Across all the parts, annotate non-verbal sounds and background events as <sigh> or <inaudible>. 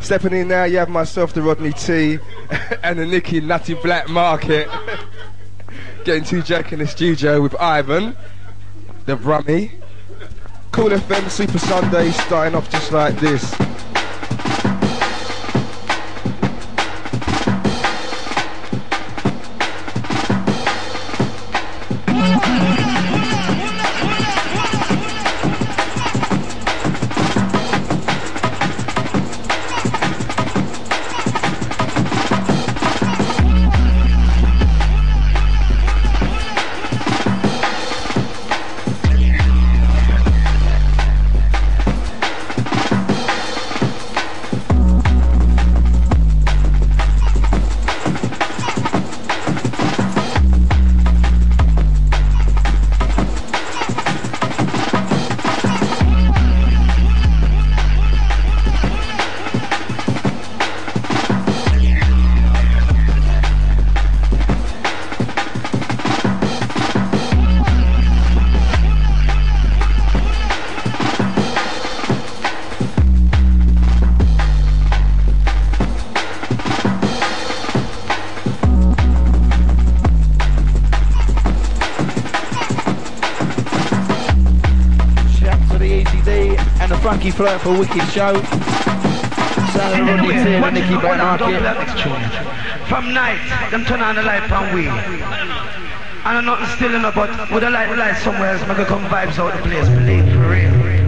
Stepping in now, you have myself, the Rodney T, <laughs> and the Nicky Nutty Blackmarket. <laughs> Getting to Jack in the studio with Ivan, the Brummy. Kool FM Super Sunday starting off just like this. Flirt for Wicked Show. Son of Rodney T and Nicky Blackmarket. From night, them turn on the light from we. And I'm not still in but with the light, light somewhere else, make come vibes out the place, believe for real.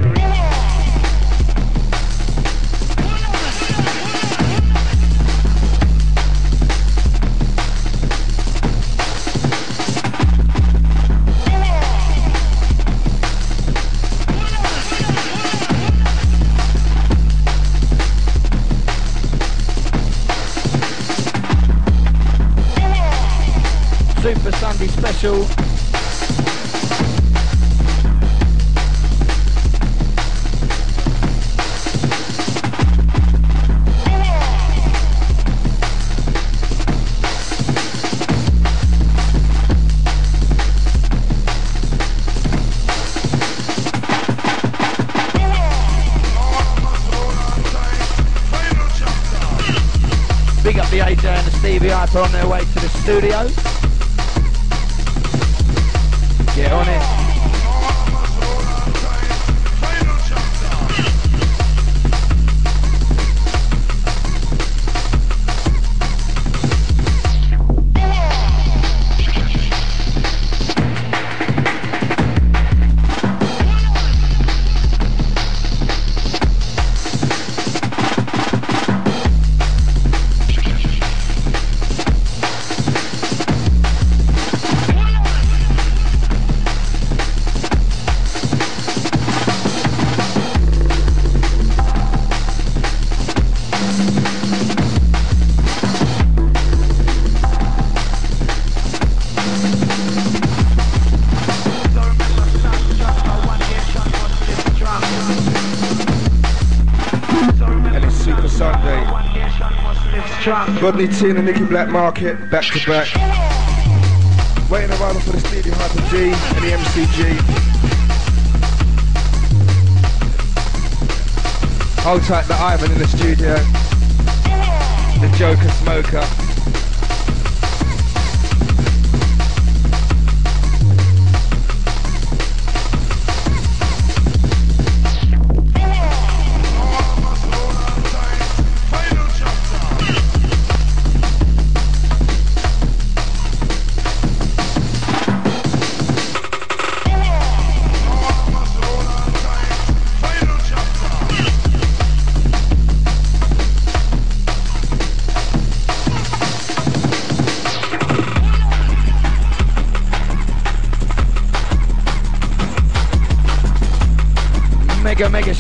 Special. Rodney T and the Nicky Blackmarket, back to back. Waiting around for the Stevie Hyper D and the MCG. Hold tight the Ivan in the studio. The Joker Smoker.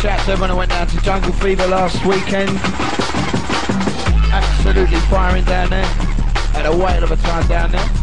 Shout to everyone who went down to Jungle Fever last weekend. Absolutely firing down there. Had a whale of a time down there.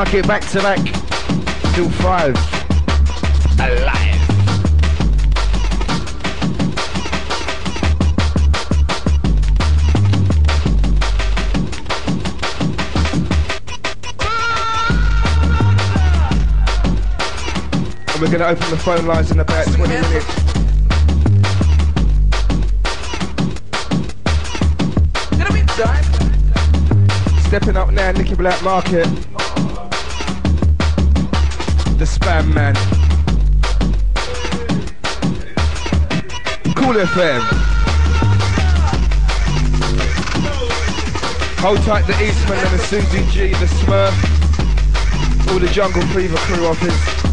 Market back to back till five. Alive. And we're going to open the phone lines in about 20 minutes. Stepping up now, Nicky Blackmarket spam man. Kool FM. Hold tight the Eastman and the Susie G, the Smurf, all the Jungle Fever crew office.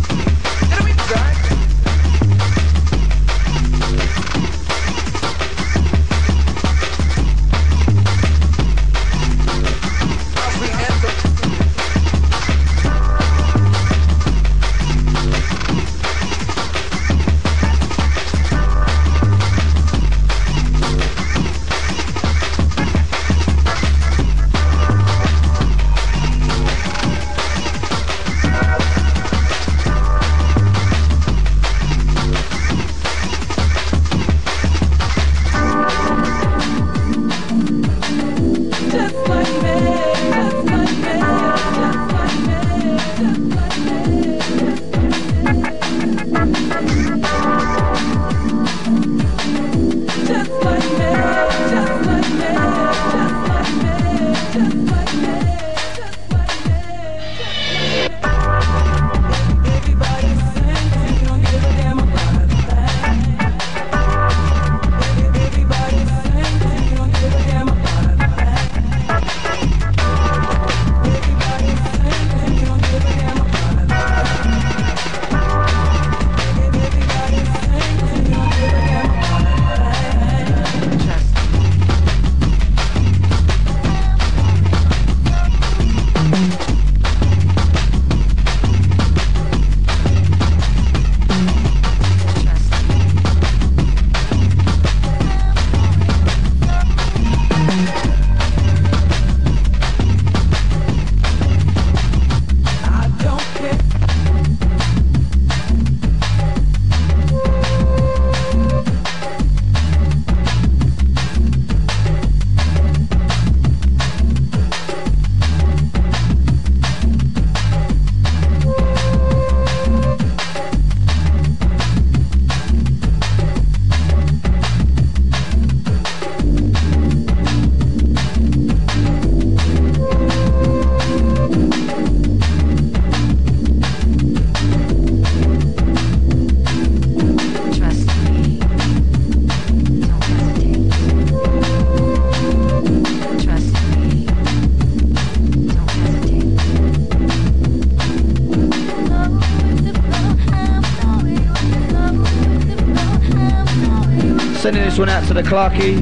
The Clarky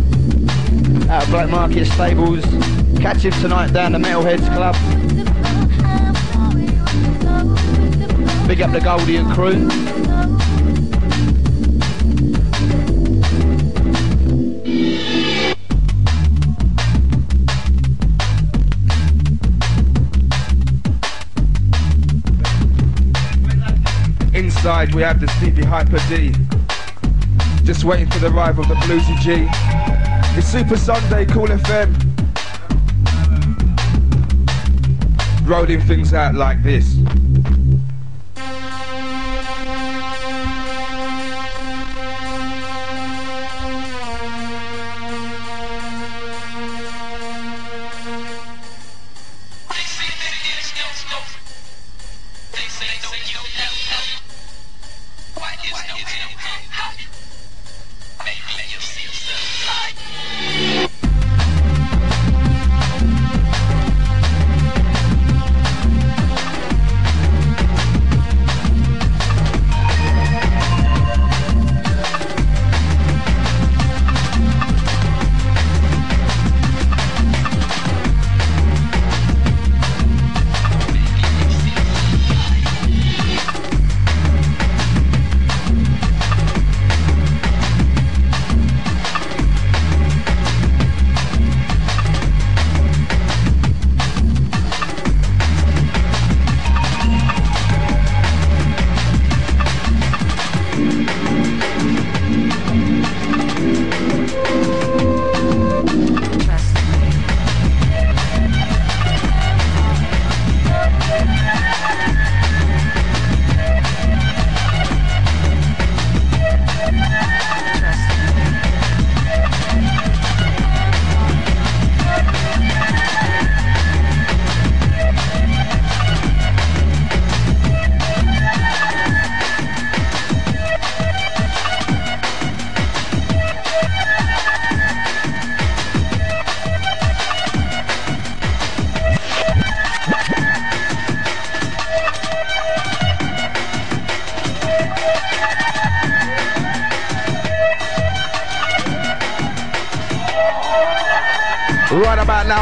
out of Blackmarket Stables. Catch him tonight down the Metalheadz Club. Big up the Goldie and crew. Inside we have the Stevie Hyper D. Just waiting for the arrival of the Bluesy G. It's Super Sunday, Kool FM. Rolling things out like this.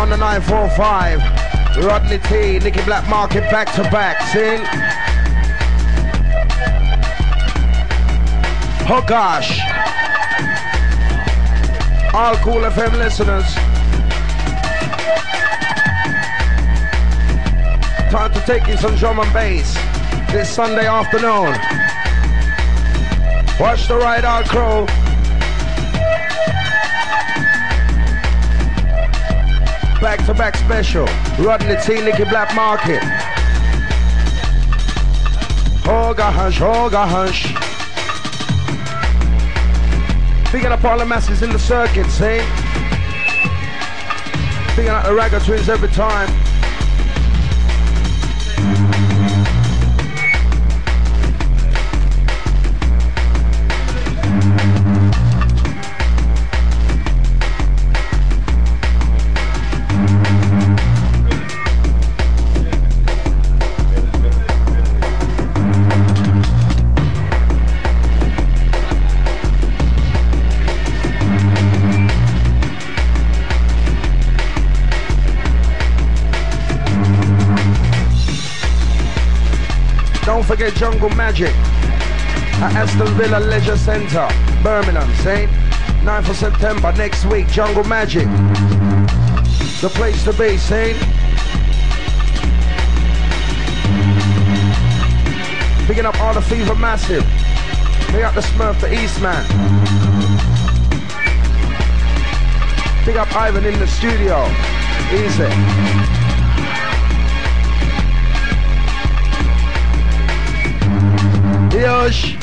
On the 945. Rodney T, Nicky Blackmarket back to back. Sing. Oh gosh. All Kool FM listeners. Time to take in some drum and bass this Sunday afternoon. Watch the Ride Out Crow. Back to back special. Rodney T, Nicky Blackmarket. Oh gosh, oh gosh. Picking up all the masses in the circuit, see? Picking up the Ragga Twins every time. Jungle Magic at Aston Villa Leisure Centre, Birmingham, see? 9th of September next week, Jungle Magic. The place to be, see? Picking up all the Fever Massive. Pick up the Smurf, the Eastman. Pick up Ivan in the studio. Easy. Yosh.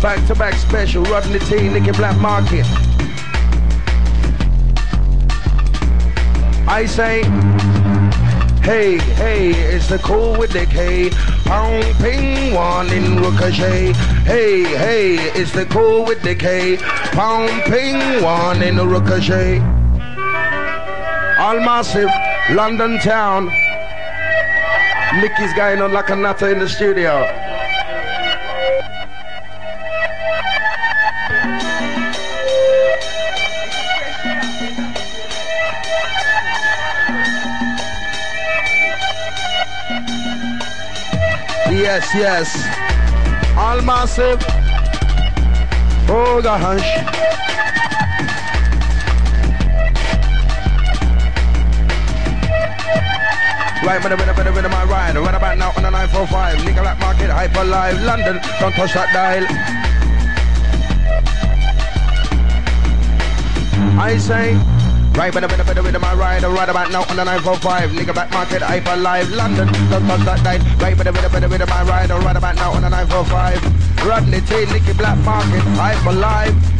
Back to back special, Rodney T, Nicky Blackmarket. I say, hey, hey, it's the cool with Nick, hey. Pound ping one in ricochet. Hey, hey, it's the cool with Nick, hey. Pound ping one in ricochet. All massive, London town. Nicky's going on like a nutter in the studio. Yes, yes. All massive. Oh gosh. Right with bit of bit of bit my ride. Right about now on the 945. Nicky Blackmarket, hyper live. London, don't touch that dial. I say, right with bit of bit of bit my ride. Right about now on the 945. Nicky Blackmarket, hyper live. London, don't touch that dial. Right with bit of bit of bit my ride. Right about now on the 945. Rodney T, Nicky Blackmarket, hyper live.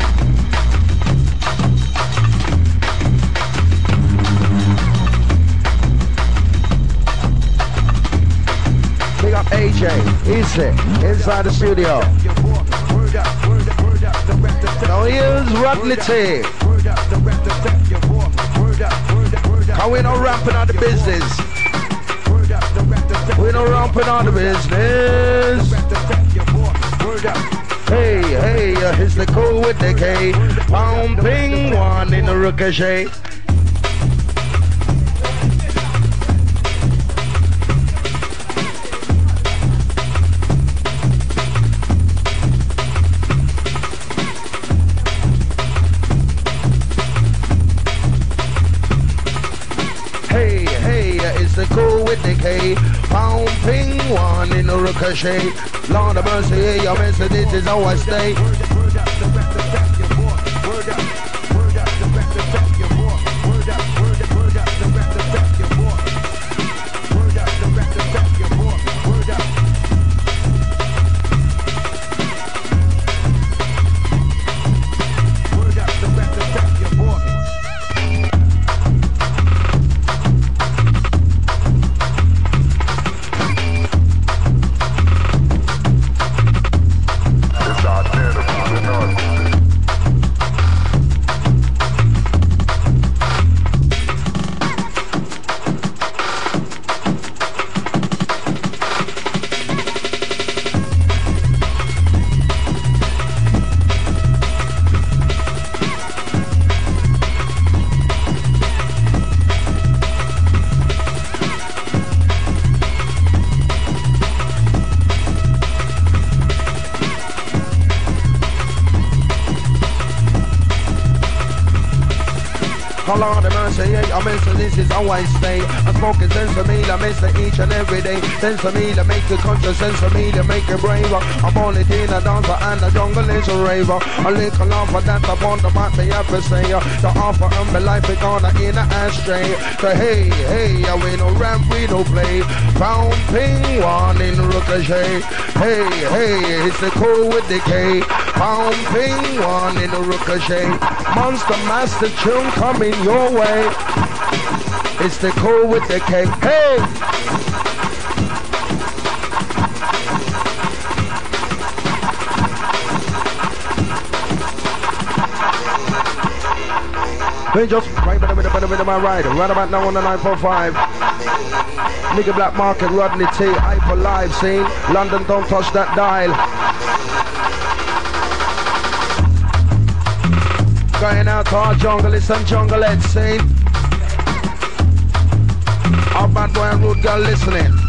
AJ, easy, inside the studio. Now here's T. How we not ramping on the business? We not ramping on the business. Hey, hey, uh, it's the cool with the K. Pumping one in the ricochet. Cool with the K. Pound ping one in the ricochet. Lord of mercy, your message is how I stay. How I stay. Smoking sense for me, I miss it each and every day. Sense for me to make you conscious, sense for me to make you braver. I'm only in a dancer and the jungle is a raver. A little offer that I to might be up for say. The offer of my life is gonna in a ashtray. So hey, hey, we no ramp, we no play. Pound ping one in ricochet. Hey, hey, it's the cool with the K. Ping one in the ricochet. Monster master tune coming your way. It's the cool with the K. Hey! We just right with the the with the my ride. Right about now on the 945. Nigga Black Market, Rodney T, Hyper Live scene. London, don't touch that dial. Going out to our jungleists and jungleheads scene. Our bad boy and rude girl listening.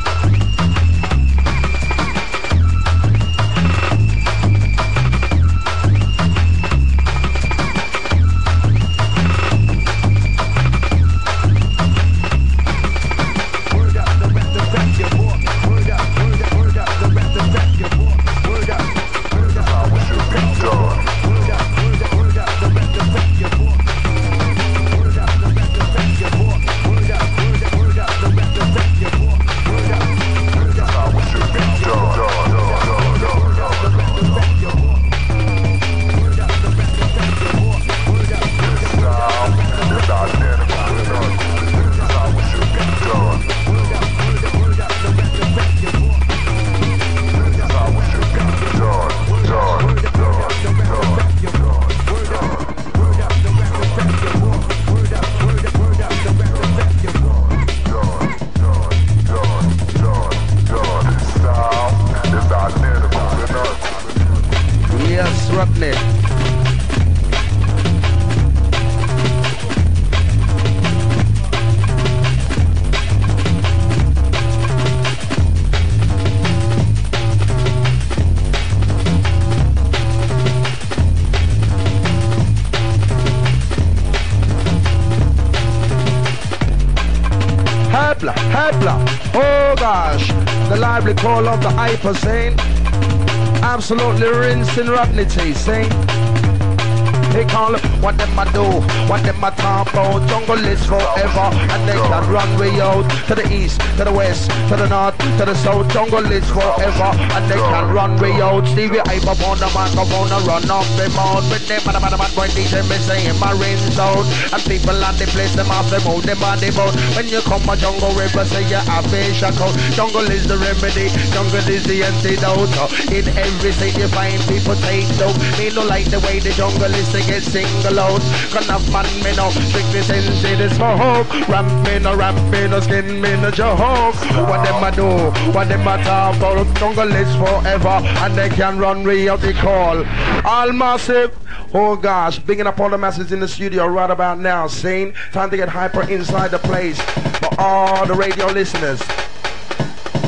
Rinsing Rodney saying they call what them I do, what them I about. Jungle is forever, and they can run way out to the east, to the west, to the north, to the south. Jungle is forever, and they can run way out. Stevie hype up on the microphone and run off the mouth with them and the man boy DJ me saying my rain zone, and people on the place them off the move them on the boat. When you come a jungle river, say you have a shackle. Jungle is the remedy, jungle is the antidote. In every city you find people take dope. Me no like the way the jungle is get single out. Can have man me no strictly sensei this for hope. Ramp me no ramp me no skin me no joke. What them a do? What them a talk about? Jungle is forever and they can run re the call. All massive. Oh gosh, bringing up all the masses in the studio right about now. Scene. Time to get hyper inside the place for all the radio listeners.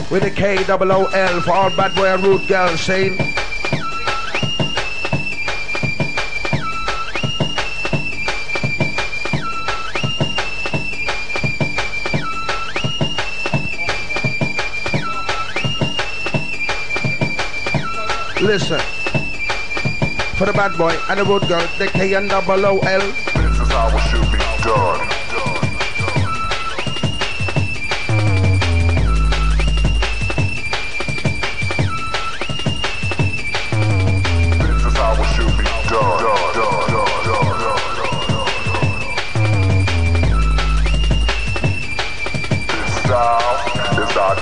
With K double O L for all bad boy and rude girls. Scene. Listen. For the bad boy and the road girl, the K and double O L. This is how it should be done.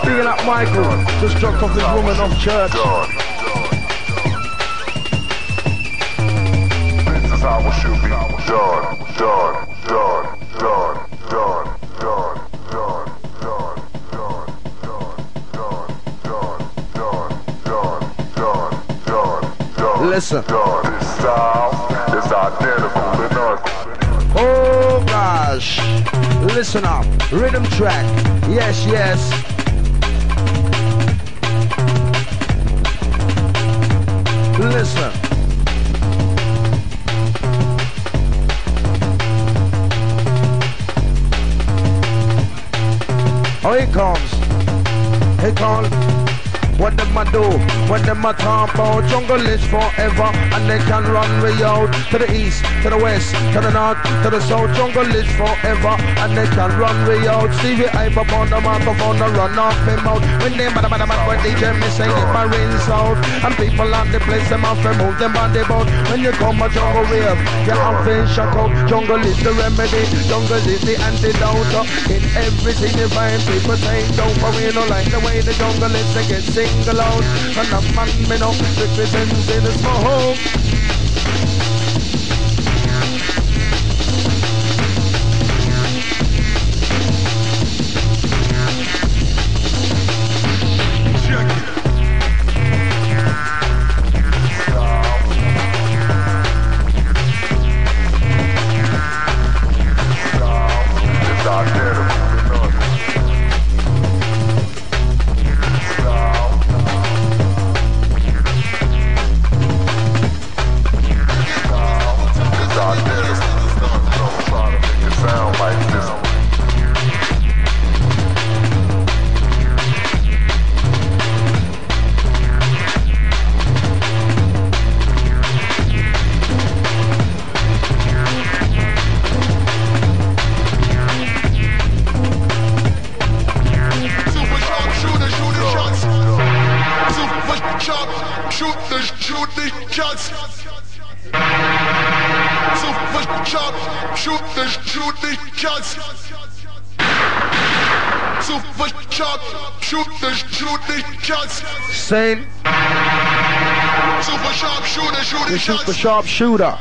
Being up Michael, just dropped off his woman off church. listen. Oh gosh. Listen up. Rhythm track. Yes, yes. Listen. Oh, here comes. Here it comes. Them a do? Them a talk about? Jungle is forever and they can run way out to the east, to the west, to the north, to the south. Jungle is forever and they can run way out. Stevie hype up on the microphone to run off him out. When they bada bada bada when DJ me say it my rinse out and people on the place them off and move them the boat. When you come a jungle rave, you have to shock out. Jungle is the remedy, jungle is the antidote. In everything you find, people say don't worry, no like the way the jungle is They get single out. And a man me know represents in the smoke. It's shooting the super shots. sharp shooter.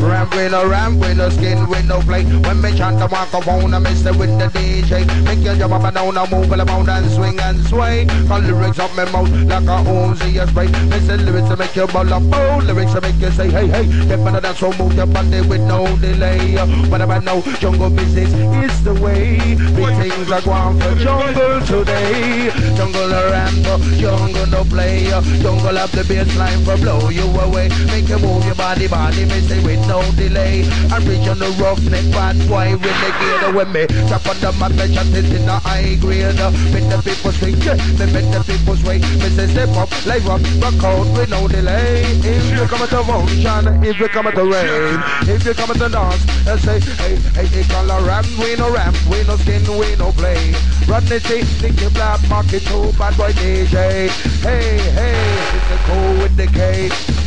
Ram with no ram with no skin with no play. When me chant the microphone, I miss it with the DJ. Make you jump up and down, and move around and swing and sway. Call lyrics up my mouth like a Uzi spray. Miss the lyrics to make you ball up, oh lyrics to make you say hey hey. Step on dance, so move your body with no delay. Whatever know, jungle business is the way. Big things are going for jungle today. Jungle a ramp, jungle no play. Jungle up the baseline for blow you away. Make you move your body, body, me say with no delay. Original roughneck bad boy with the gear with me. Chop on the me chat it in the high grade. Make the people swing, <laughs> me make the people sway. Me say step up, live up, rock out with no delay. If you come to function, if you come to rain, if you come to dance, I say, hey, hey, they call a ramp, we no ramp, we no skin, we no play. Rodney T, Nicky Black, Market 2, bad boy DJ. Hey, hey, it's the cool with the K.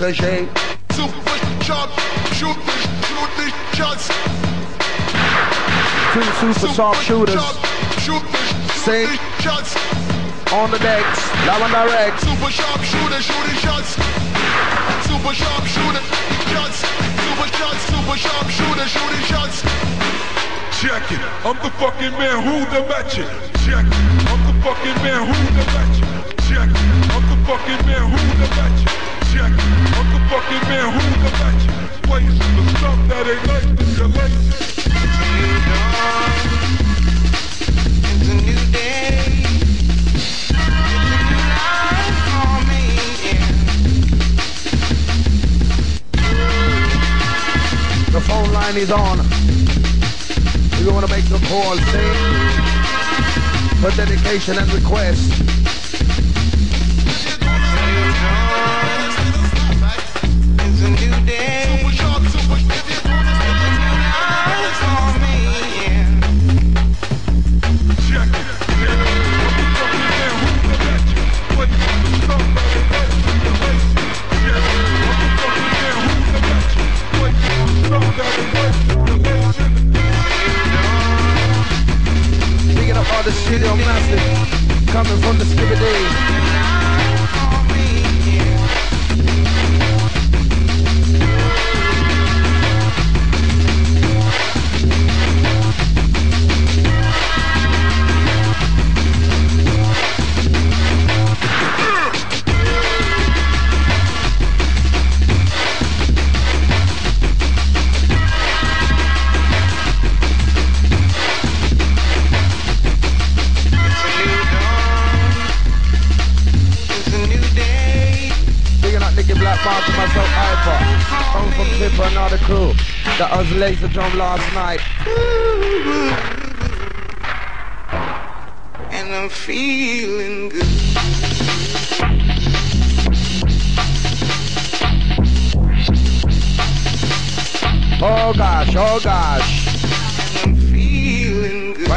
one in. Super sharp shooter, shooting shots. Two super sharp shooters Shooters, Sing. shots. on the decks, live and direct. Super sharp shooter, shooting shots. Super sharp shooter, shots. Super shots, super sharp shooter, shooting shots. Check it. I'm the fucking man who the match it. Check it. I'm the fucking man who the match it. Check it. I'm the fucking man who the match it. Check. I'm the fucking man who the match it. Plays the stuff that ain't like this. You like it. It's a new day. It's a new life for me. The phone line is on. You want to make the call, sing for dedication and request. video message coming from the Skibidi. That was Laser Drum last night. And I'm feeling good. Oh gosh, oh gosh.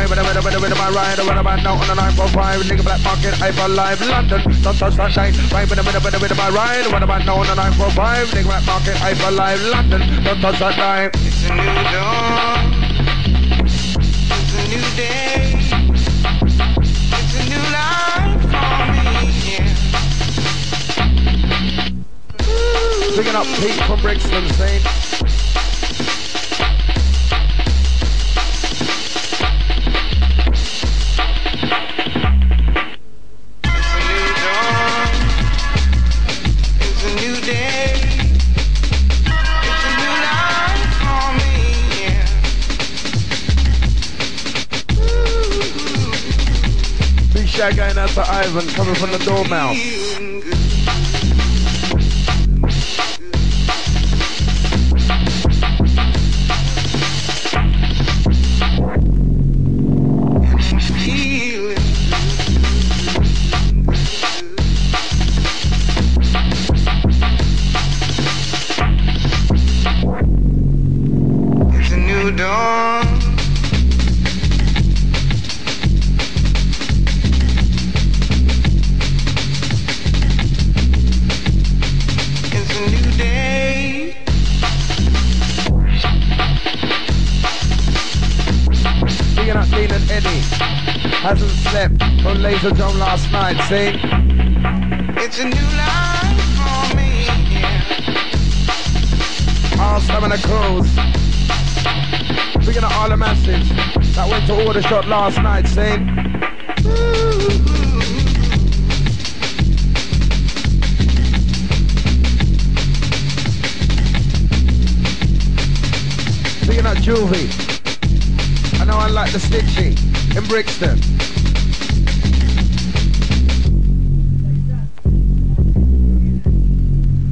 With a, with a, with a, with my ride, a, man, now on the 945, Nicky Blackmarket, Hyper Live, London, don't touch that line. Right, with a, with a, with a, with my ride, a, man, now on the 945, Nicky Blackmarket, Hyper Live, London, don't touch that line. It's a new dawn. It's a new day. It's a new life for me. Yeah. Picking up Pete from Brixton, saying, Shout out to Ivan, coming from the dormouse. Feeling last night, saying, It's a new life for me. Yeah. all seven of crews. Picking up all the message that went to order shot last night, saying, Picking up Juvie. I know I like the Stitchy in Brixton.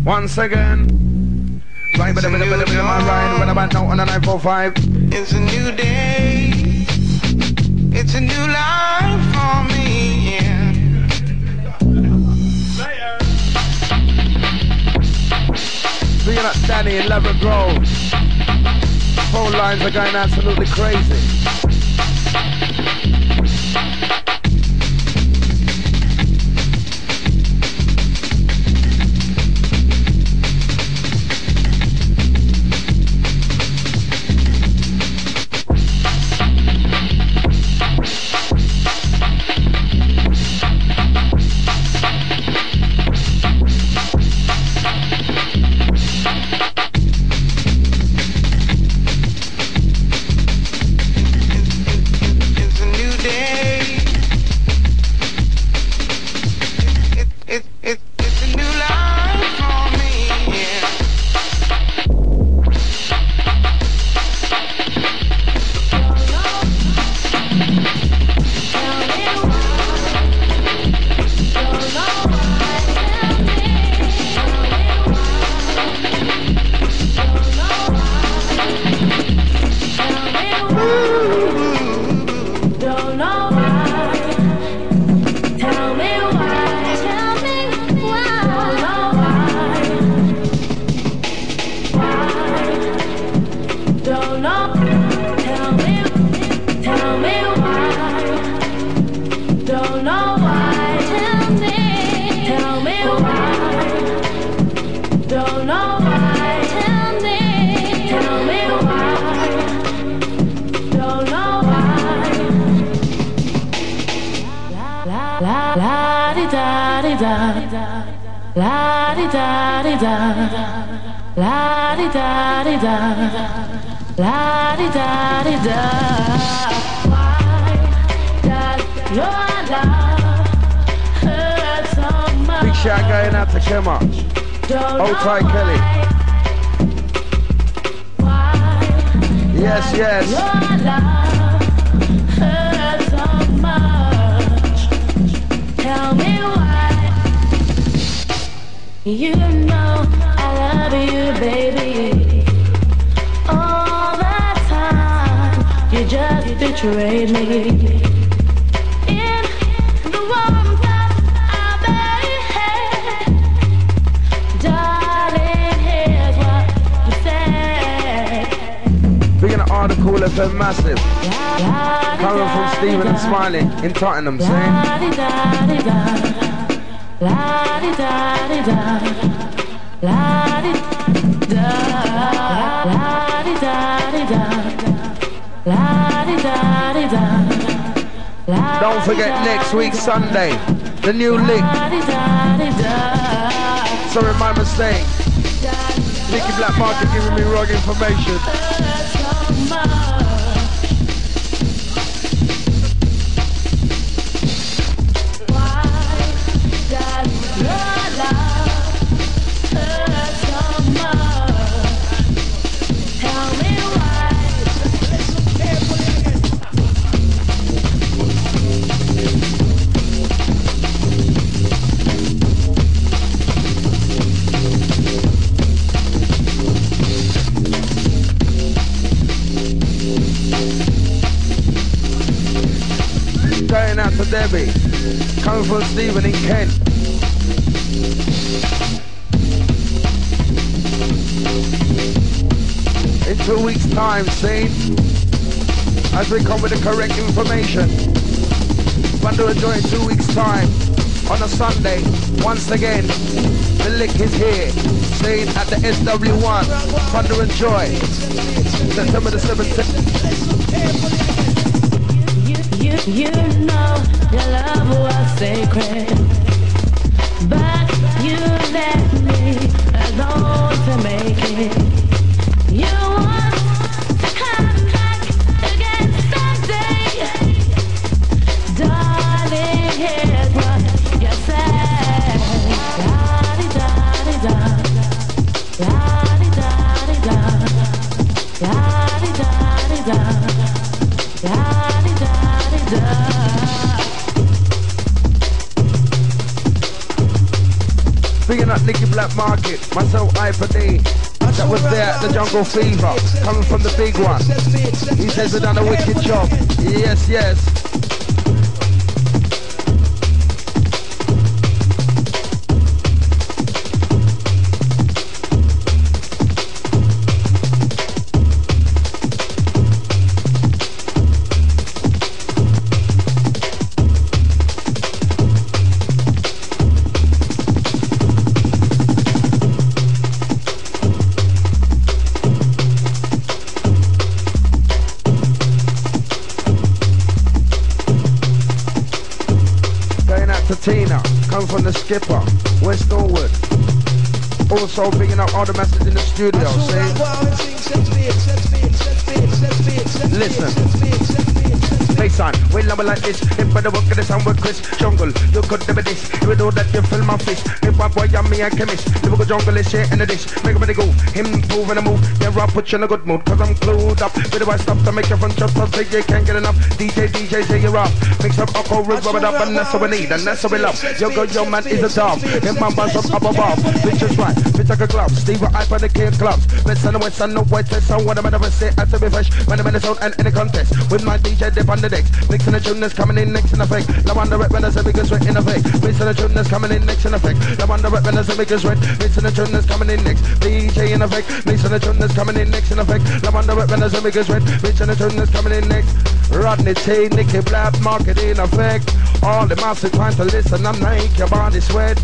Once again. Right, but a a a my ride, when I'm out on the 945. It's a new day. It's a new life for me. Yeah. Picking up Danny in Lever Grove. Phone lines are going absolutely crazy. Next week Sunday, the new lick. Sorry, my mistake. Nicky Blackmarket giving me wrong information. Two weeks' time, see? As we come with the correct information. And Joy in two weeks' time. On a Sunday, once again, the lick is here. Staying at the SW1. Thunder and Joy. September the 17th. You, you know your love was sacred, but you left me alone to make it. Blackmarket, myself Hyper D. That was there the Jungle Fever, coming from the big one. He says we done a wicked job. Yes, yes. Studio, see? Listen. Baseline, when I'm like this, if I work at the sound with Chris Jungle, you could never this, you know that you feel my face. If my boy, I'm me, a chemist, lyrical jungle is shit in the dish, make everybody go, him move and a move, yeah, I'll put you in a good mood, cause I'm clued up, with the right stuff to make you front up, say you can't get enough, DJ, DJ, say you're up, mix up alcohol, rub it up, and that's what we need, and that's what we love, yo, girl, yo, man, is a dove, him, my buzz up, up above, bitch is right, like a glove, Steve, I for the kid clubs, west and the west and the west, west, and what am I never say, I to be fresh, when I'm in the zone and in the contest, with my DJ dip on the decks, mixing the tune that's coming in next in effect, now on the rep when I say because we're in effect, mixing the tune that's coming in next in effect, now on the rep when I say because we're mixing the tune that's coming in next, DJ in effect, mixing the tune that's coming in next in effect, now on the rep when I say because we're mixing the tune that's coming in next, Rodney T, Nicky Black, market in effect, all the masses trying to listen and make your body sweat.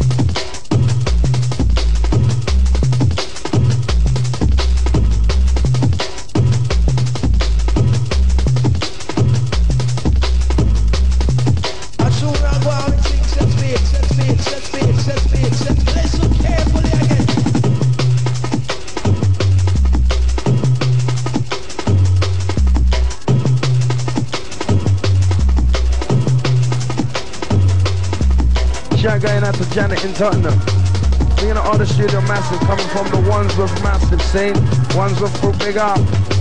In Tottenham. Bringing all the studio massive coming from the ones with massive scene, ones with full big up.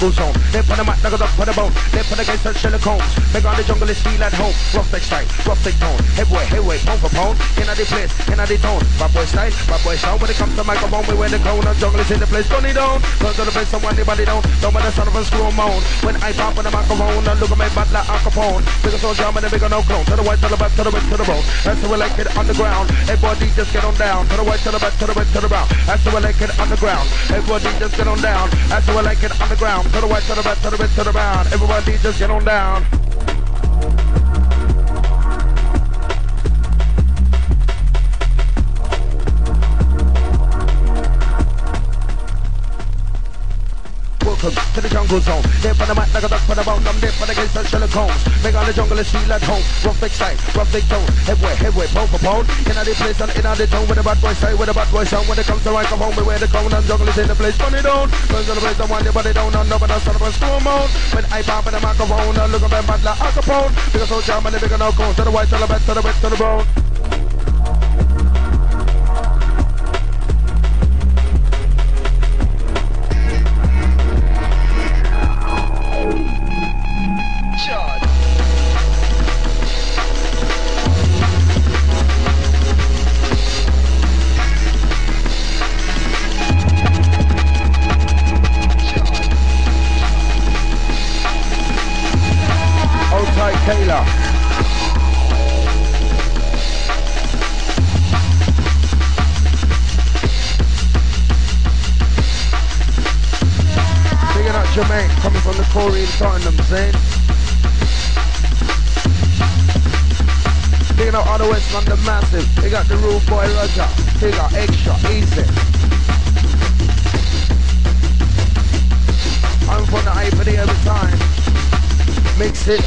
Jungle zone. They put a mat, knock it up, put a bone. They put a gangster Sherlock Holmes. Make on the jungle is feel at home. Rough tech style, rough tech tone. Heavyweight, heavyweight, pound for pound. In the place, in the tone. Bad boy style, bad boy sound. When it comes to microphone, we wear the crown. And jungle is in the place, turn it down. Turn to the place, someone anybody down. Don't matter, son of a screw moan. When I pop on the microphone, I look at my butt like Al Capone. Bigger soldier, I'm in a bigger no clone. To the white, to the back, to the red, to the bone. That's the way like it underground. Everybody just get on down. To the white, to the back, to the red, to the brown. That's the way like it underground. Everybody just get on down. That's the way like it underground. To the white, to the back, to the red, to the brown. Everybody just get on down. Jungle zone. There for the mat, like a duck for the bone. I'm there for the gates of Sherlock Holmes. Make all the jungle is feel at home. Rough big side, rough big tone. Headway, headway, pound for pound. In the place and in the tone with the bad boy side, with the bad boy sound. When it comes to right, come home, we wear the crown and jungle is in the place. It on. Runs on the place, don't want your body down. I'm son of a screw moan. When I pop in the microphone, I look at my bad like Al Capone. Because so jam and the bigger no cone. To the white, to the back, to the red, to the bone.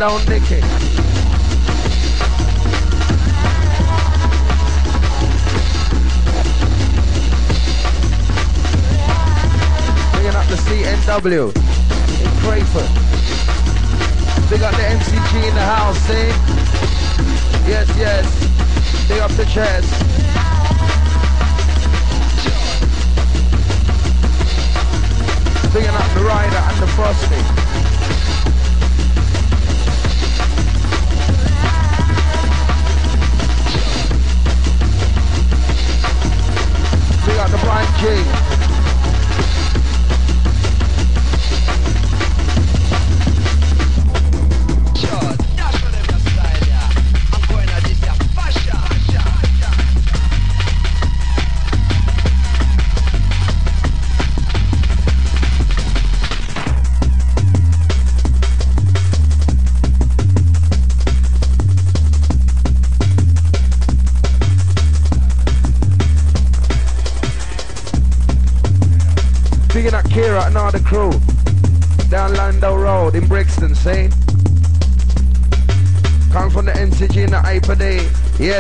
Bringing up the CNW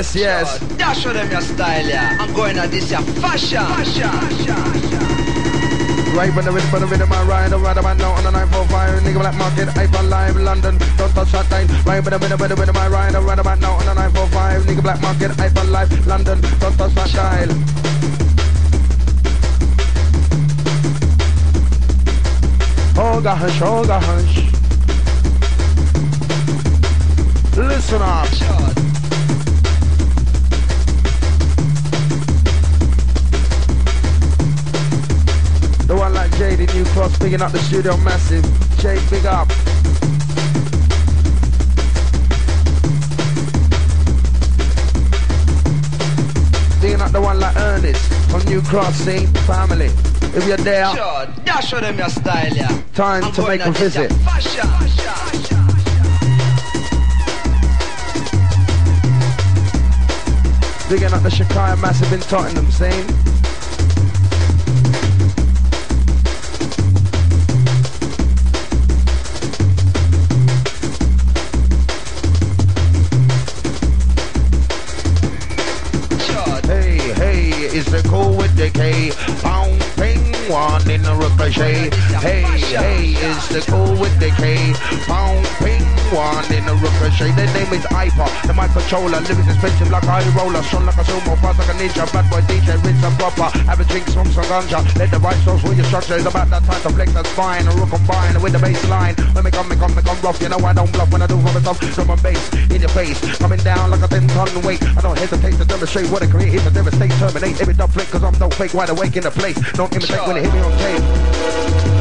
Yes, yes. Yeah, show them your style, yeah. I'm going at this, yeah. Fashion. Right when the rhythm, when the rhythm, I ride around about now on the 945 Nigga Blackmarket, Hyper Live, London Don't touch that time Right when the rhythm, when the rhythm, I ride around about now on the 945 Nigga Blackmarket, Hyper Live, London Don't touch that dial Hoga hush, hoga hush. Listen up. The Jade in New Cross, picking up the studio massive. Jade, big up. Digging up the one like Ernest from New Cross, see? Family. If you're there, Sure, dash show them your style, yeah. time I'm to make a at this, yeah. visit. Fashion. Digging up the Shakaya Massive in Tottenham, see? One in the ricochet. Hey, hey, it's the cool with the K. Pound ping one in the ricochet. Their name is Iper, the mic controller. Living expensive like a roller. Strong like a sumo, fast like a ninja. Bad boy DJ, rinse and proper. Have a drink, smoke some ganja. Let the right sauce with your structure. It's about that time to flex that spine. A rook combine with the bass line. When me come, me come, me come rough. You know I don't bluff when I do rubber stuff. Drum and bass in your face. Coming down like a 10 ton weight. I don't hesitate to demonstrate what I create. It's a devastate, terminate every dub flick. Cause I'm no fake, wide awake in the place. Don't imitate when it hit me on tape.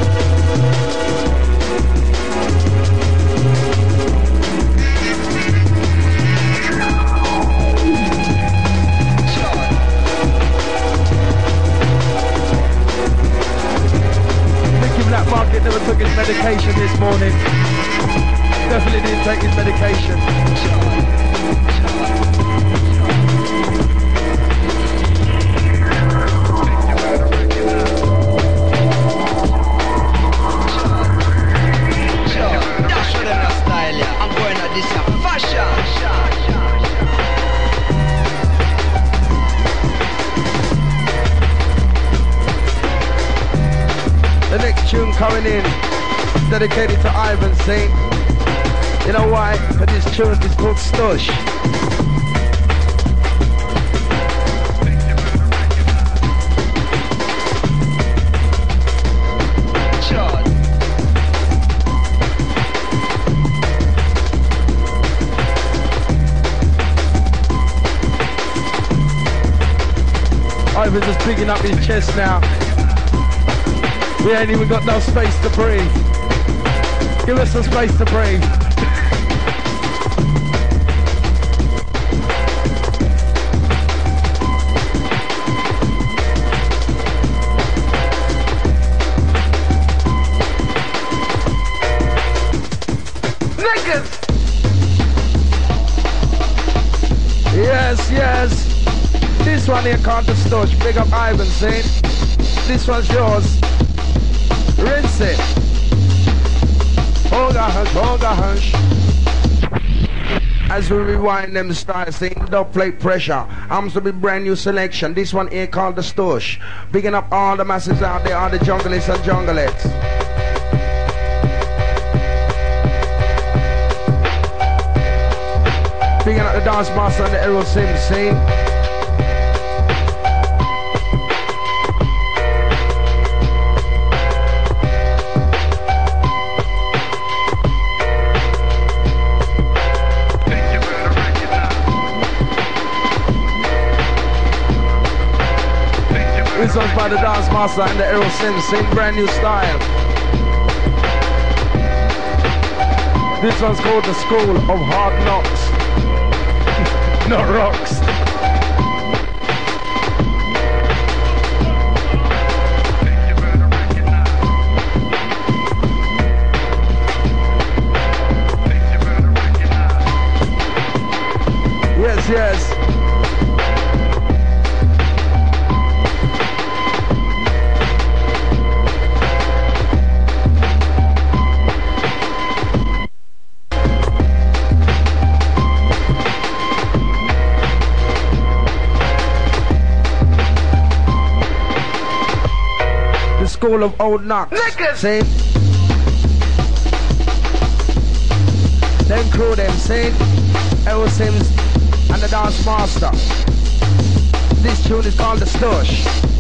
Never took his medication this morning. Definitely didn't take his medication. Coming in, dedicated to Ivan Saint. You know why? Because this tune is called Stush. Ivan's just picking up his chest now. We ain't even got no space to breathe. Give us some space to breathe. Yes, yes. This one here can't Stush. Big up Ivan, see? This one's yours. Rinse it. Hoga hush, hoga hush. As we rewind them styles, saying dub plate pressure. Arms to be brand new selection. This one here called the Stush. Bigging up all the masses out there, all the junglists and junglettes. Bigging up the dance master and the Errol Sims, see? By the Dance Master and the Errol Sims, same brand new style. This one's called the School of Hard Knocks. <laughs> Not rocks. Yes, yes. School of old knocks. See? Them crew them, see? Errol Sims and the dance master. This tune is called the Stush.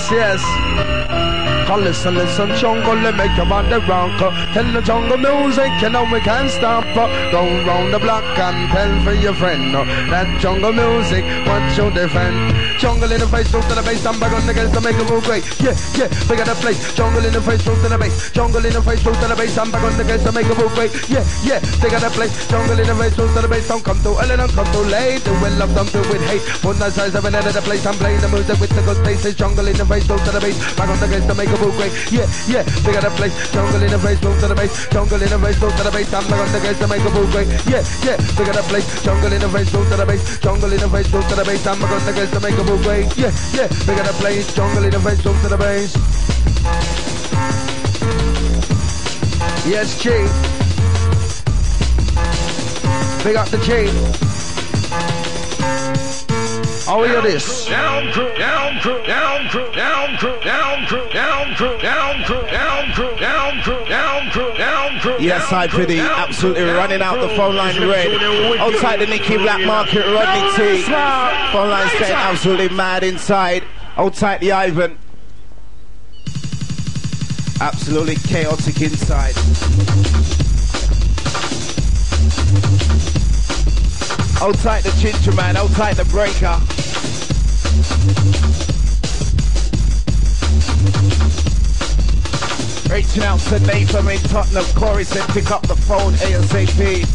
Yes, yes. Come listen, listen, jungle, make your body rock. Tell the jungle music, you know we can't stop. Go round the block and tell for your friend oh, that jungle music, what you defend. Jungle in the face, root to the base, I'm back on the girls to make it move great. Yeah, yeah, got a place. Jungle in the face, root to the base. Jungle in the face, root to the base, I'm back on the girls to make it move great. Yeah, yeah, got a place. Jungle in the face, root to the base, don't come too early, don't come too late. The will of them filled with hate. Put the size of an end of the place, I'm playing the music with the good faces. Jungle in the face, root to the base, back on the girls to make it move great. Yeah, yeah, got a place. Jungle in the face, root to the base. Jungle in the face, root to the base, I'm back on the girls to make it move great. Yeah, yeah, got a place. Jungle in the face, root to the base. Jungle in the face, root to the base, I'm back on the girls to make it the yeah, yeah. They gotta play stronger, the bass, jump to the bass. Yes, G. Big up the G. How hear this? Down crew, down crew, down crew, down crew, down crew, down crew, down crew, down crew, down crew, down crew, down crew. Yes, for the absolutely running out the phone line red. Outside the Nicky Blackmarket, Rodney T. Phone line's getting absolutely mad inside. Outside the Ivan. Absolutely chaotic inside. Outside the Ginger Man, outside the Breaker. Reaching out to Nathan in Tottenham, Corey said pick up the phone ASAP.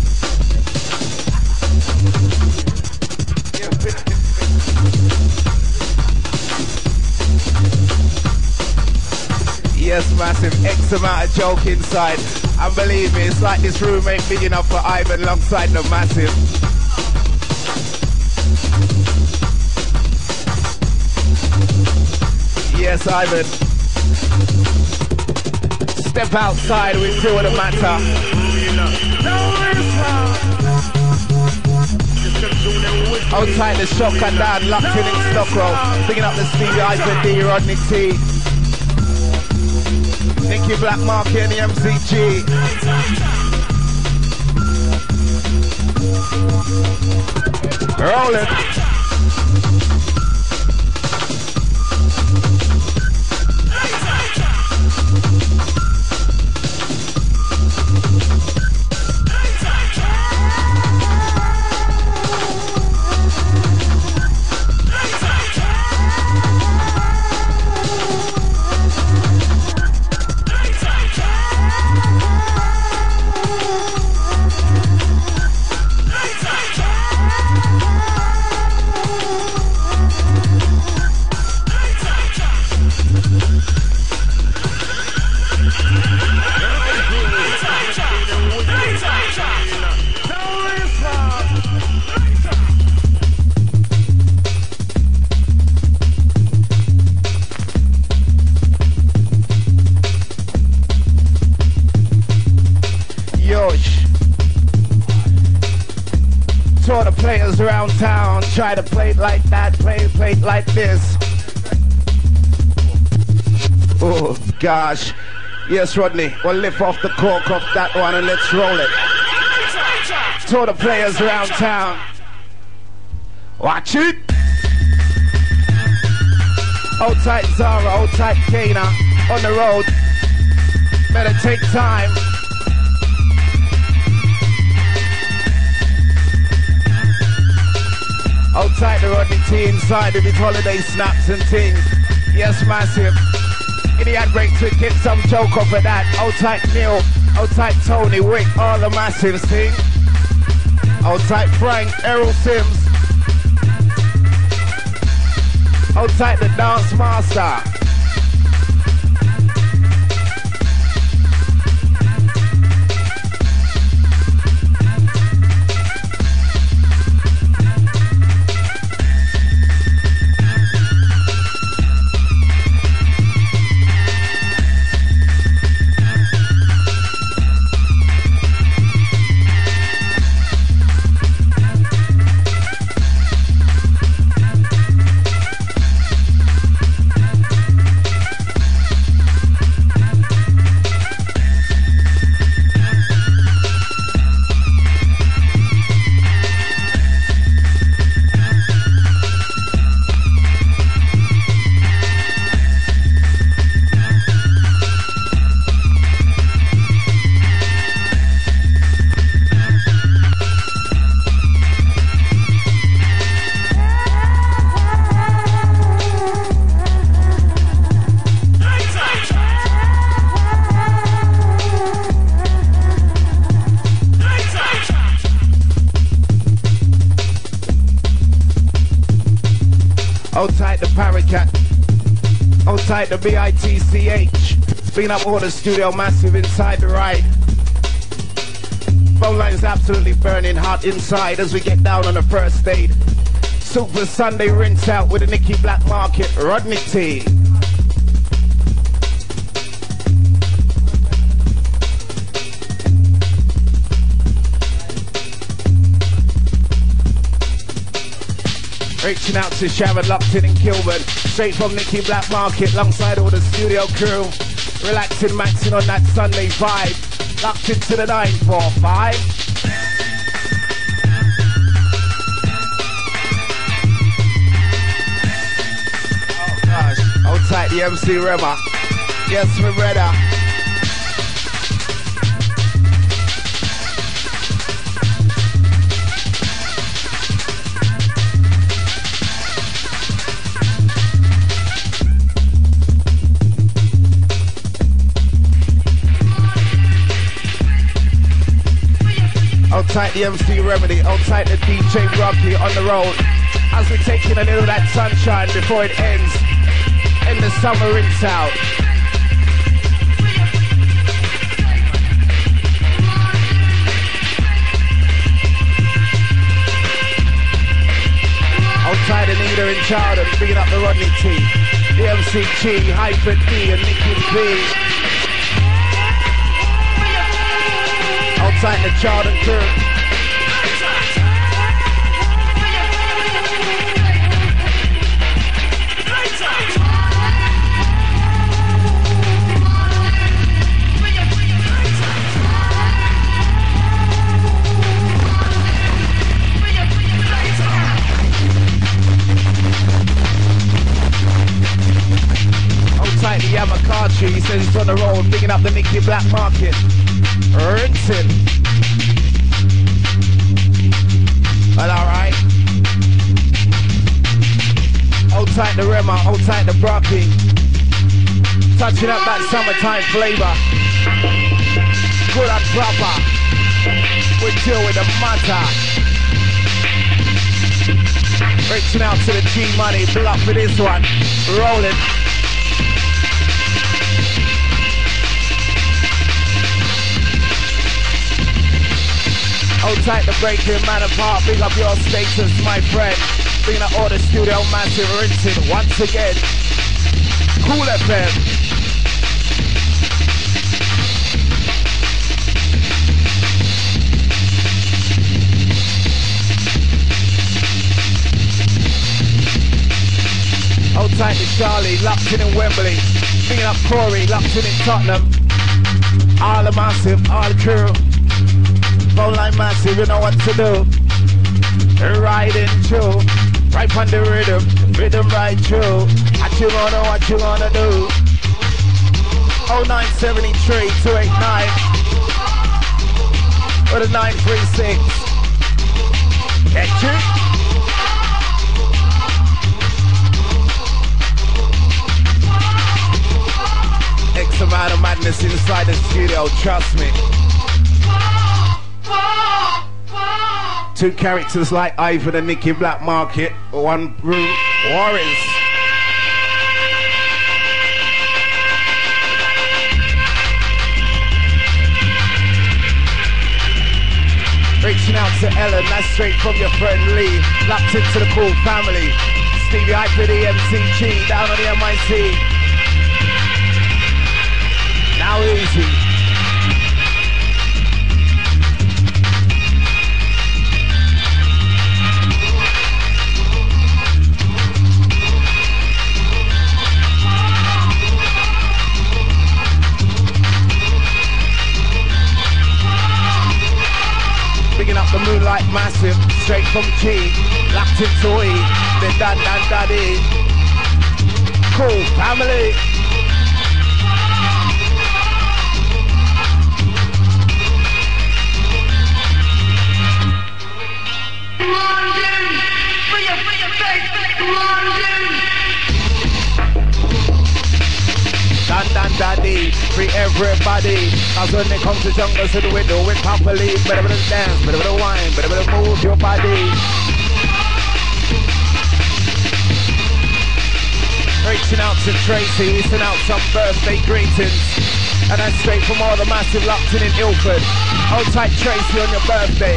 Yes, massive X amount of joke inside. And believe me, it's like this room ain't big enough for Ivan alongside the massive. Ivan. Step outside, we see what the matter. Outside the shock and down, locked in in Stockrow. Picking up the Stevie Ivan D, Rodney T. Nicky Blackmarket and the MCG. Rolling. Gosh. Yes, Rodney. We'll lift off the cork off that one and let's roll it. To all the players around town. Watch it. Hold tight Zara, hold tight Kana. On the road. Better take time. Tight the Rodney T inside of his holiday snaps and things. Yes, massive. The ad break to get some joke of that. Hold tight Neil, hold tight Tony, Wick, all the massive thing. Hold tight Frank, Errol Sims. Hold tight the dance master. The B-I-T-C-H. Being up all the studio massive inside the ride. Phone line's absolutely burning hot inside as we get down on the first date. Super Sunday rinse out with the Nicky Blackmarket Rodney T. Reaching out to Sharon Lockton and Kilburn. Straight from Nicky Blackmarket alongside all the studio crew. Relaxing, maxing on that Sunday vibe. Locked into the 945. Oh gosh. Hold tight the MC Rema. Yes, my brother. Tight the MC Remedy, hold tight the DJ Rocky on the road. As we're taking a little of that sunshine before it ends. In the summer rinse out. Hold tight Anita in Chowden, bringing up the Rodney T. The MCG, Hyper D and Nicky B. Outside the Jordan. Outside the Yamakachi, he says he's on the road, picking up the Nicky Blackmarket. Touching up that summertime flavor. Good and proper. We deal with the matter. Reaching out to the G Money, pull up for this one. Rolling. Hold tight the breaking man apart. Big up your status, my friend. Bring the order studio massive rinsing once again. Kool FM. Outside the Charlie, locked in Wembley. Bringing up Corey, locked in Tottenham. All the massive, all the crew. Phone line massive, you know what to do. Riding through, right on the rhythm, rhythm right through. What you gonna, what you gonna do? 0973 289 or the 936. Get you? Of madness inside the studio, trust me. Two characters like Ivan and Nicky Blackmarket, one room, Warriors. Reaching out to Ellen, that's straight from your friend Lee. Locked into the cool family. Stevie I for the MCG, down on the MIC. Now easy. Up the moonlight massive, straight from G, locked into E, the dan dan daddy. Cool family. Dan daddy, free everybody. Cause when they come to jungle, so do we do it properly. Better dance, better better wine, better better move your body. Reaching out to Tracy, sending out some birthday greetings. And that's straight from all the massive locked in Ilford. Hold tight Tracy on your birthday.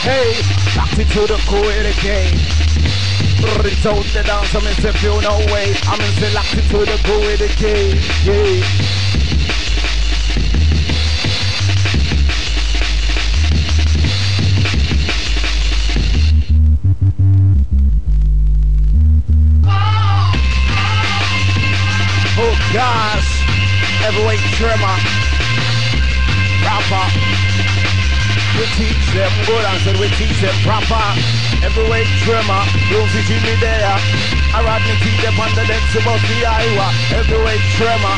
Hey, locked into the cool in the game. It's the dance, I'm in the feel no way. I'm in the locked into the cool in the game. Yeah. Oh gosh, heavyweight trimmer, rapper. We teach them good and said we teach them proper. Heavyweight trimmer, don't see Jimmy there. I ride me keep them on the dance about the Iowa. Heavyweight trimmer.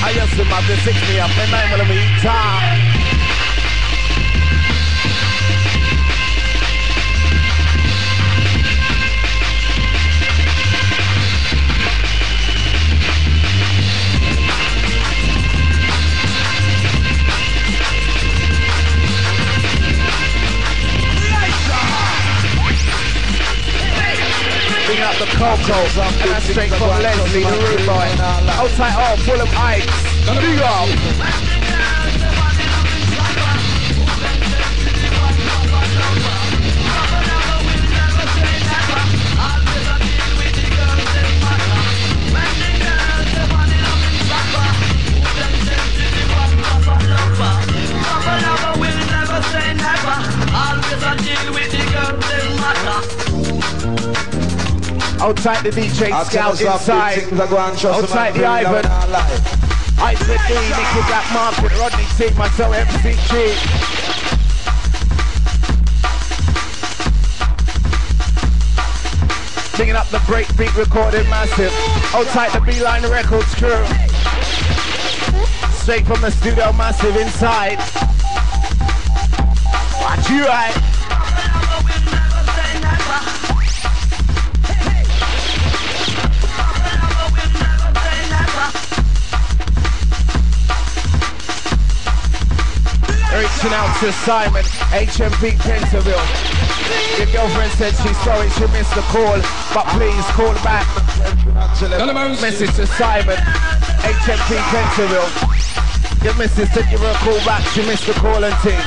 I used to have the six me up and nine millimeter. Bring up the Coco, and that's straight from Leslie, the rude boy. Outside all full of ice. Big up. Outside the DJ tell Scout inside. things I Outside the Ivan. in our D, Nicky Blackmarket, Rodney T, myself, MCG. Picking up the breakbeat recorded massive. Outside the Beeline Records crew. Straight from the studio massive inside. Watch you right. Reaching out to Simon, HMP Pentonville. Your girlfriend said she's sorry she missed the call, but please call back. Message to Simon, HMP Pentonville. Your missus said you were a call back, she missed the call and thing.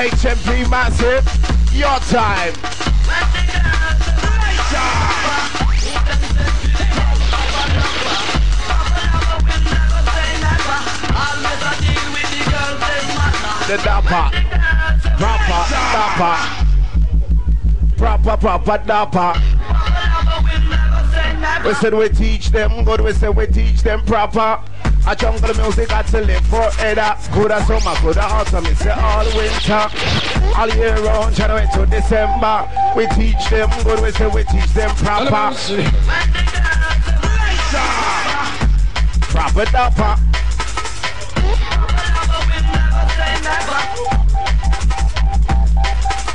HMP Massive, your time. The dapper, proper dapper, proper proper dapper. We said we teach them good, we said we teach them proper. A jungle music got to live forever. Good as summer, good as autumn, it's all winter. All year round, January to December. We teach them good, we say we teach them proper. Proper dapper.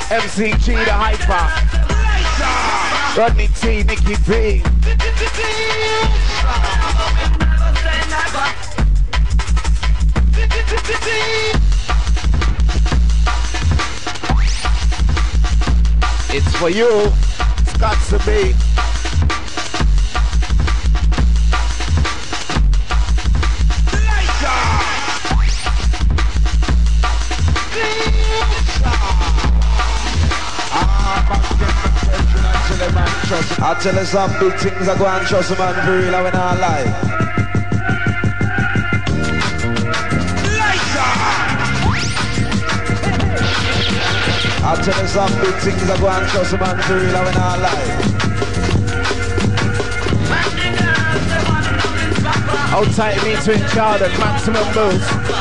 MCG the hyper. Rodney T, Nicky B. It's for you. It's got to be. I tell us some big things I go and trust a man for real, I when I lie. I tell us some big things I go and trust a man for real, I when I lie. Tight, me twin child the maximum boost.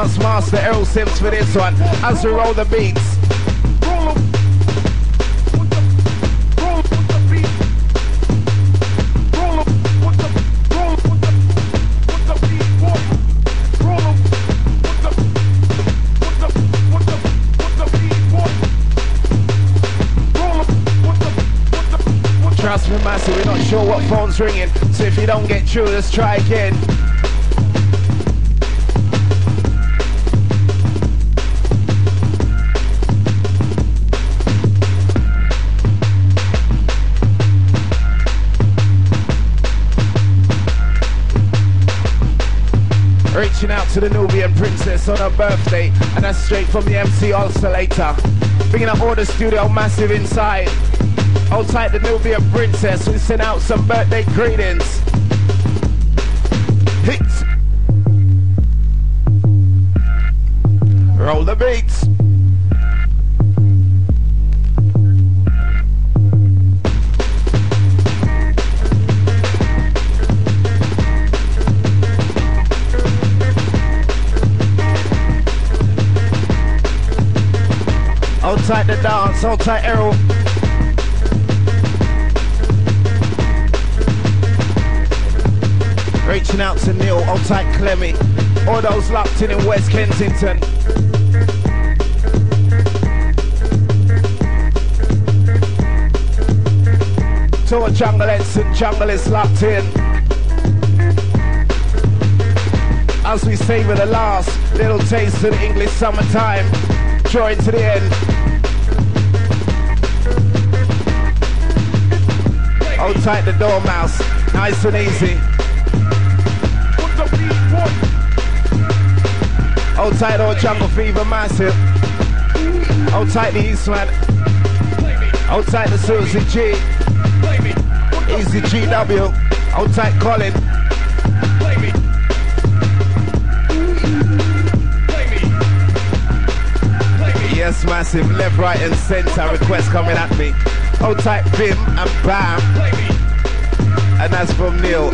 Dance master Errol Sims for this one. As we roll the beats. Trust me, massive, we're not sure what phone's ringing. So if you don't get through, let's try again. To the Nubian princess on her birthday, and that's straight from the MC Oscillator. Bringing up all the studio massive inside. Tight, the Nubian princess. We send out some birthday greetings. Tight the dance, hold tight Errol. Reaching out to Neil, hold tight Clemmy. All those locked in in West Kensington. To our jungleettes and jungleists locked in. As we savor the last little taste of the English summertime, drawing to the end. Hold tight the dormouse, nice and easy. Hold tight old jungle fever massive. Hold tight the Eastman. Hold tight the Susie G. Easy GW. Hold tight Colin. Yes, massive. Left, right, and center. Request coming at me. Oh, Hold tight, Bim and Bam. And that's from Neil.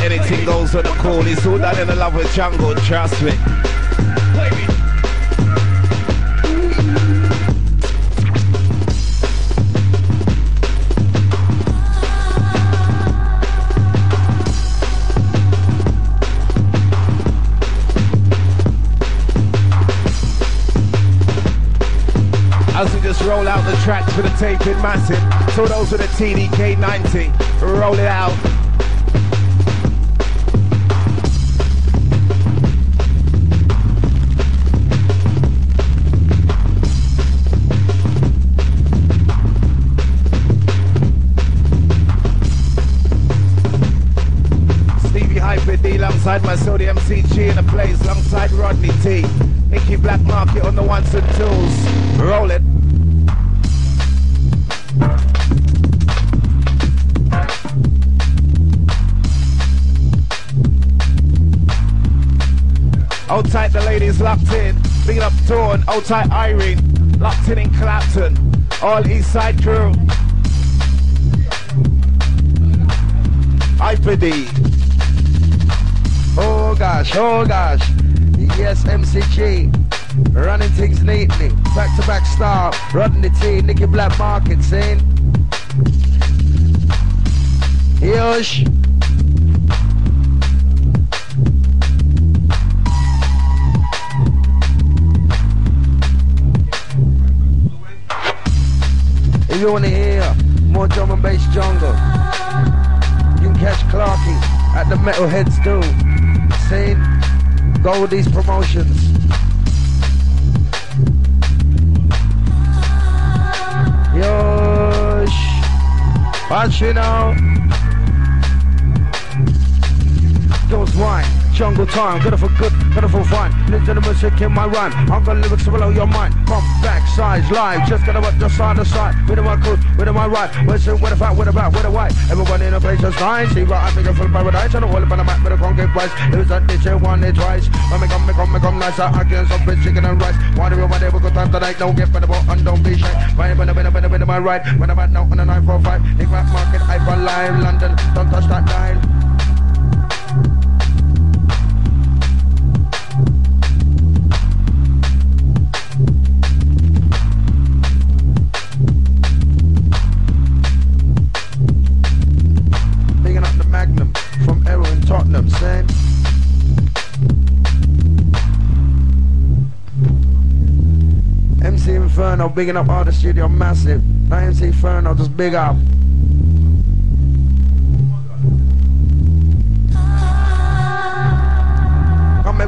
Anything goes on the call. It's all done in the love of jungle, trust me. The tracks for the taping massive. So those are the TDK 90. Roll it out. Stevie Hyper D alongside myself, the MCG in the place, alongside Rodney T. Nicky Blackmarket on the ones and twos. Roll it. Hold tight, the ladies locked in. Big up Dawn, hold tight Irene. Locked in in Clapton. All East Side crew. Hyper D. Oh gosh, oh gosh. Yes, MCG. Running things neatly. Back to back star. Running the team. Nicky Blackmarket saying. Yosh. If you wanna hear more drum and bass jungle, you can catch Clarky at the Metalheadz too. Saying, go with these promotions. Yosh. Watch you now. Goes wine. Jungle time, good for good, good for fun. Listen to the music in my rhyme. I'm gonna lyrics to blow your mind. From back, sides, live, just gonna work the side to side. With my good, with my right. Listen, what about, what about, what about? Everyone in a place is fine. See what I make a full paradise. And a whole up on the map with a concrete price. There's a ditch, one, it twice. When me come, me come, me come nice. I can some fish, chicken and rice. Why do Whatever, whatever, good time tonight. Don't get better, and don't be shy. When I'm in, when I'm in my right. When I'm at now on the 945. Nick Market, iPhone Live, London. Don't touch that dial. Bigging up all the studio, massive. Now MC Inferno, just big up.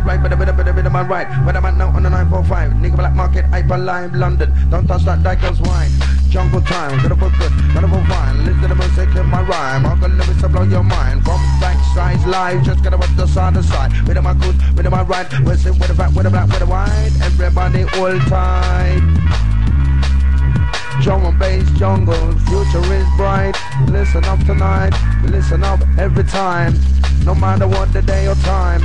Right, bit, a bit of my right. I'm at now on the 945, nigga black market, hyper lime, London. Don't touch that Dykers wine. Jungle time, gonna put good, gonna put fine. Listen to the music in my rhyme. I'm gonna lyrics to blow your mind. From back sides live, just gonna put the side to side. With my good, with my right. Listen with the back, with the black, with the white. Everybody all tight. Drum and bass jungle, future is bright. Listen up tonight, listen up every time, no matter what the day or time.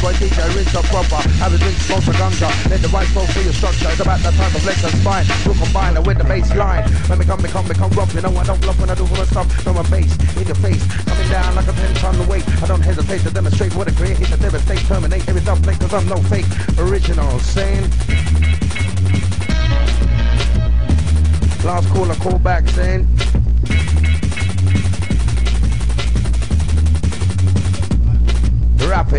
Boy DJ, rinse up proper, a drink, smoke a ganja, let the right flow through your structure, it's about that time of legs and spine, we'll combine it with the bass line, when we come, come, we come rough, you know I don't bluff when I do for the stuff, from my bass, in your face, coming down like a 10 ton weight, I don't hesitate to demonstrate what I create, it's a devastate, terminate every dumb plate, cause I'm no fake, original, saying, last caller, call back, saying, Rap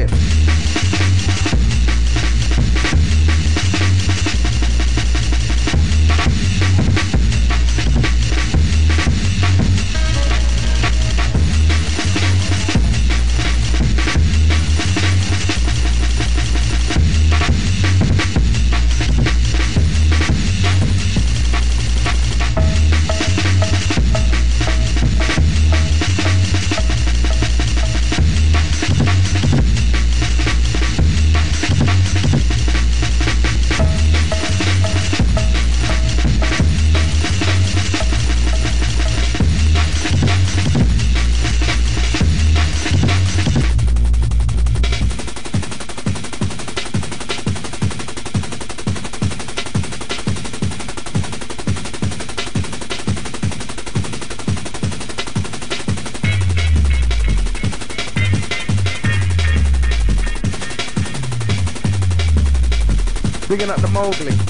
Mowgli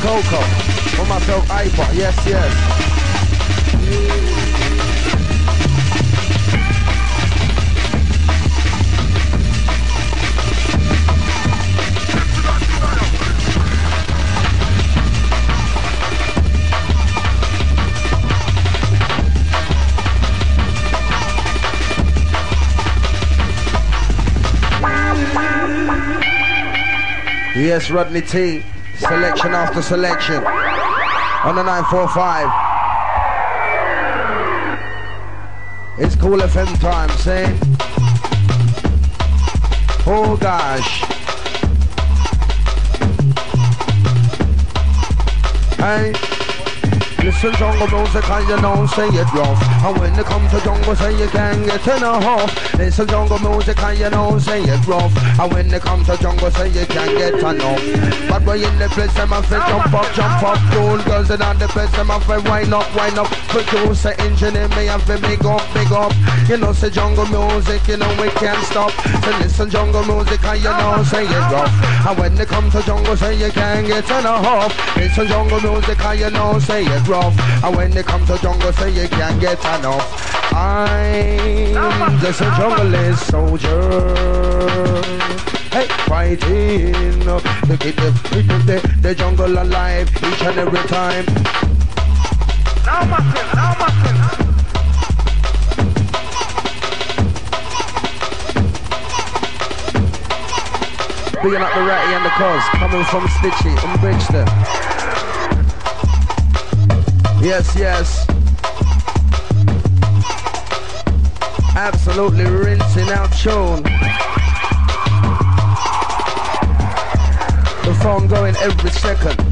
Coco for myself, iPod. Yes, yes. Yes, Rodney T. Selection after selection. On the 945. It's Kool FM time, saying. Oh gosh. Hey. Listen jungle music and you know say it rough. And when it come to jungle say you can get enough Listen jungle music and you know say it rough. And when it come to jungle say you can get enough. But when in the place them a fit jump up, jump up. Cool girls in the place them a fit wind up, wind up Producer engineer me have to big up, big up. You know say jungle music you know we can't stop. So listen jungle music and you know say it rough. And when it come to jungle say you can't get enough. Listen jungle music and you know say it rough. And when it come to jungle say you can't get enough. I'm just a junglist soldier. Hey, fighting to keep the, keep the, the jungle alive each and every time Bigging up the ratty and the cause, coming from Stitchy and Brixton. Yes, yes. Absolutely rinsing out tune. The phone going every second.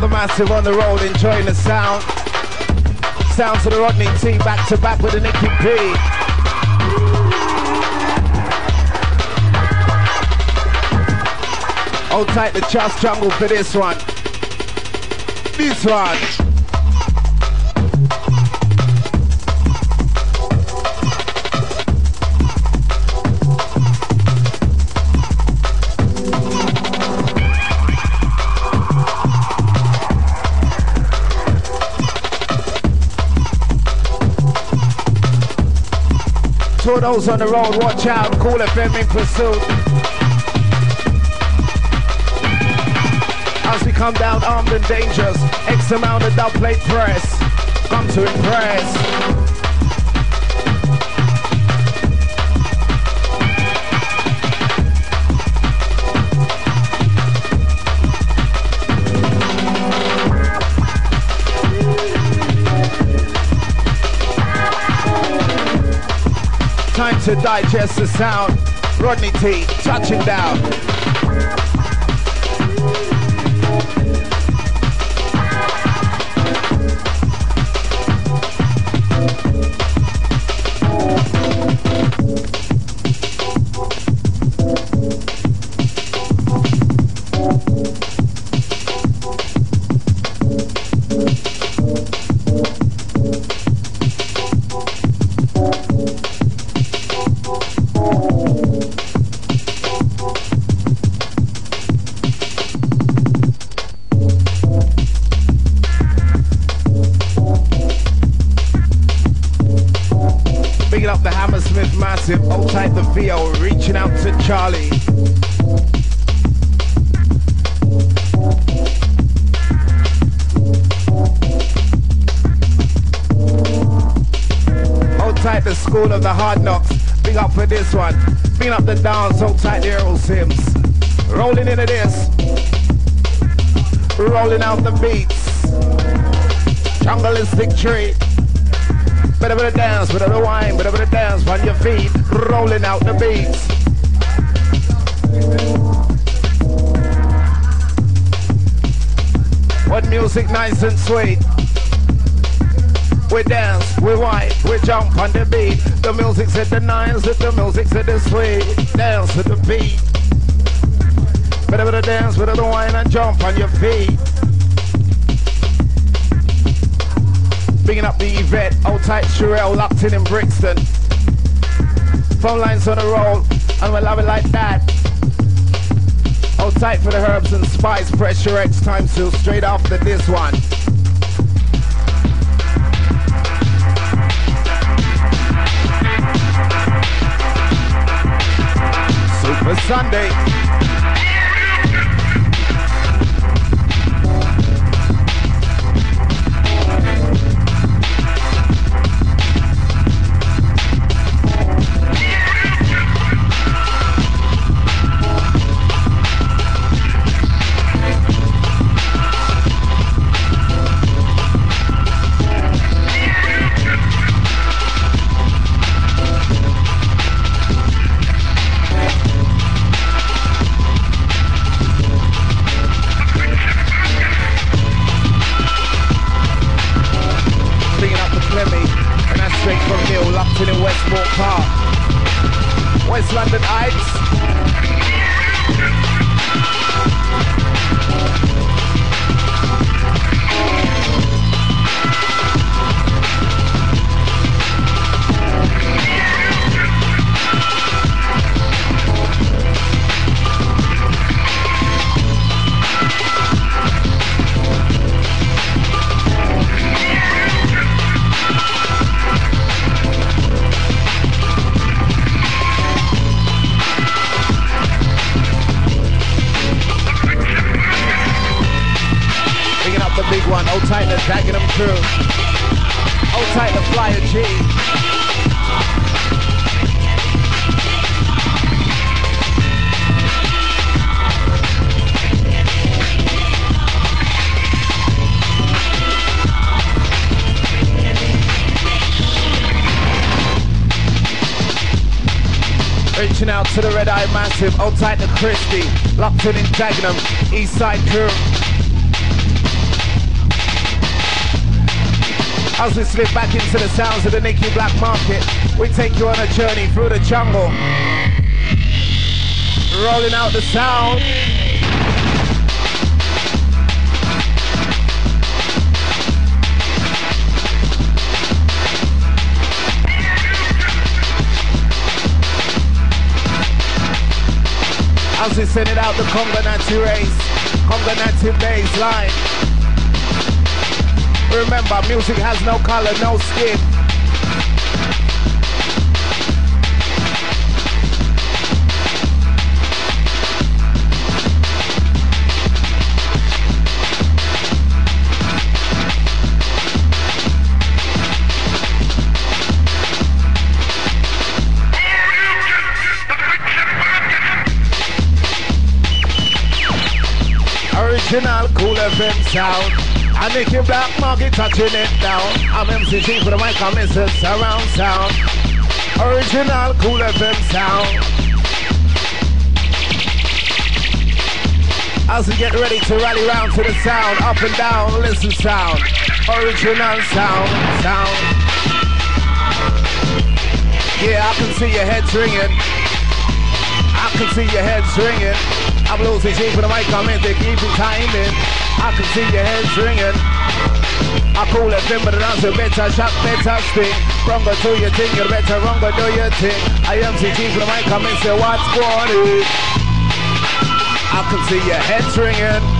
The massive on the road enjoying the sound. Sounds of the Rodney team back to back with the Nicky P. Hold tight the Just Jungle for this one. This one. To those on the road, watch out. Kool FM in pursuit. As we come down armed and dangerous, X amount of dub plate press. Come to impress. To digest the sound. Rodney T, touching down. Dance to the beat. Better better dance, better better wine and jump on your feet. Bigging up the Yvette, old tight Sherelle, locked in in Brixton. Phone lines on the roll, and we love it like that. Old tight for the herbs and spice, pressure X time two, straight after this one. Super Sunday. Massive, tight to Christie, locked in Dagenham, East Side crew. As we slip back into the sounds of the Nicky Blackmarket, we take you on a journey through the jungle. Rolling out the sound. As we send it out the Natty race, Conga Natty bass line. Remember, music has no color, no skin. Original Kool FM sound. I make you black market touching it down. I'm MCG for the mic, I'm Mr. Surround Sound. Original Kool FM sound. As we get ready to rally round to the sound, up and down, listen sound. Original sound, sound. Yeah, I can see your heads ringing. I can see your heads ringing. I'm losing shape for the mic, I'm in to keep it timing. I can see your heads ringing. I call it them, but that's a better shot, better sting. Runga do your thing, you better runga do your thing. I am CG for the mic, I'm in say what's going on. I can see your heads ringing.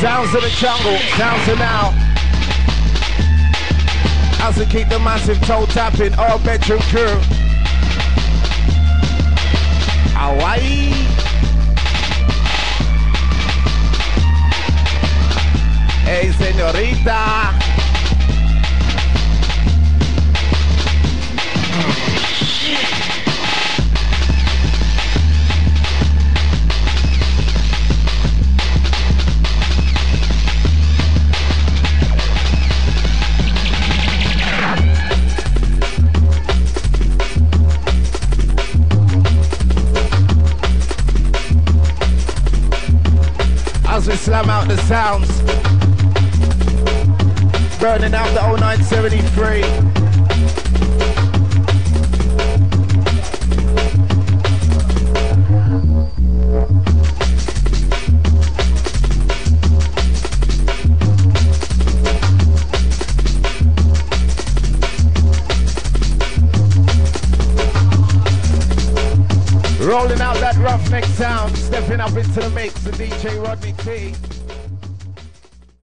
Sounds of the jungle, sounds of now. As we keep the massive toe tapping, all bedroom crew. Hawaii. Hey, señorita. Slam out the sounds. Burning out the 0973. Rolling